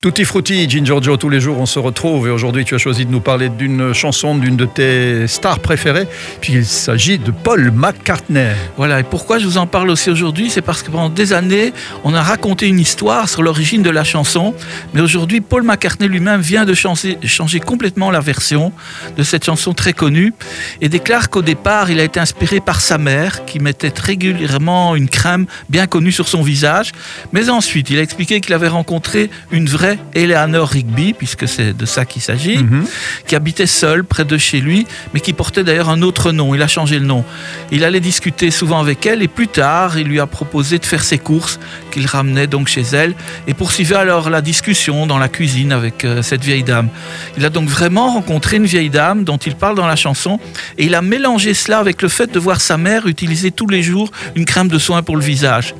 Tutti frutti, Giorgio, tous les jours on se retrouve. Et aujourd'hui tu as choisi de nous parler d'une chanson d'une de tes stars préférées, puisqu'il s'agit de Paul McCartney. Voilà, et pourquoi je vous en parle aussi aujourd'hui C'est parce que pendant des années, on a raconté une histoire sur l'origine de la chanson, mais aujourd'hui, Paul McCartney lui-même vient de changer, changer complètement la version de cette chanson très connue et déclare qu'au départ, il a été inspiré par sa mère qui mettait régulièrement une crème bien connue sur son visage, mais ensuite, il a expliqué qu'il avait rencontré une vraie Eleanor Rigby, puisque c'est de ça qu'il s'agit, Mhm. qui habitait seul près de chez lui, mais qui portait d'ailleurs un autre nom. Il a changé le nom. Il allait discuter souvent avec elle et plus tard, il lui a proposé de faire ses courses, qu'il ramenait donc chez elle, et poursuivait alors la discussion dans la cuisine avec euh, cette vieille dame. Il a donc vraiment rencontré une vieille dame dont il parle dans la chanson, et il a mélangé cela avec le fait de voir sa mère utiliser tous les jours une crème de soin pour le visage.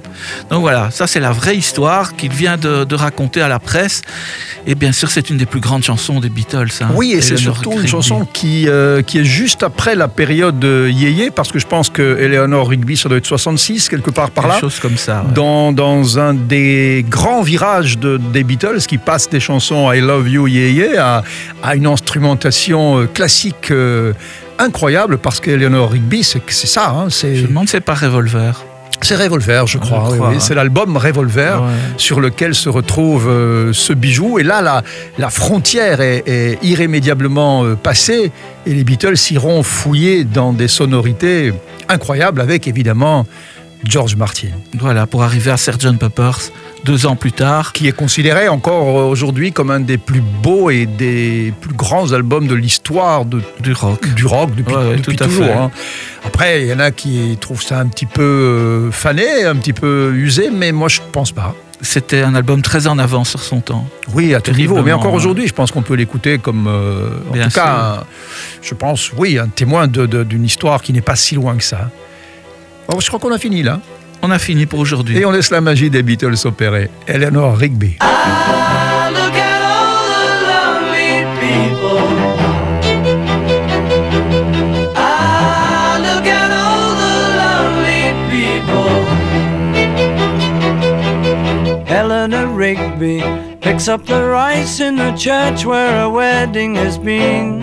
Donc voilà, ça c'est la vraie histoire qu'il vient de, de raconter à la presse. Et bien sûr, c'est une des plus grandes chansons des Beatles. hein. Oui, et c'est surtout une chanson qui, euh, qui est juste après la période de Yéyé, parce que je pense que Eleanor Rigby, ça doit être 66, quelque part par Quelque là. chose comme ça. ouais. Dans, dans un des grands virages de, des Beatles qui passe des chansons I Love You Yeah à, à une instrumentation euh, classique euh, incroyable parce qu'Eleanor Rigby c'est ça, hein, Je me demande c'est pas Revolver. C'est Revolver je crois, Je oui, crois, oui. ouais. c'est l'album Revolver Ouais. sur lequel se retrouve euh, ce bijou et là la, la frontière est, est irrémédiablement euh, passée et les Beatles iront fouiller dans des sonorités incroyables avec évidemment George Martin. Voilà, pour arriver à Sgt. Peppers deux ans plus tard. qui est considéré encore aujourd'hui comme un des plus beaux et des plus grands albums de l'histoire Du rock. du rock depuis, Ouais, ouais, depuis tout à toujours. fait. hein. Après, il y en a qui trouvent ça un petit peu euh, fané, un petit peu usé, mais moi je pense pas. C'était un album très en avance sur son temps. Oui, à tout niveau. Mais encore aujourd'hui, je pense qu'on peut l'écouter comme, euh, en Bien tout sûr. cas, un- je pense, oui, un témoin d'une histoire qui n'est pas si loin que ça. Bon, je crois qu'on a fini là. On a fini pour aujourd'hui. Et on laisse la magie des Beatles opérer. Eleanor Rigby. I look at all the lonely people. I look at all the lonely people. Eleanor Rigby picks up the rice in the church where a wedding has been.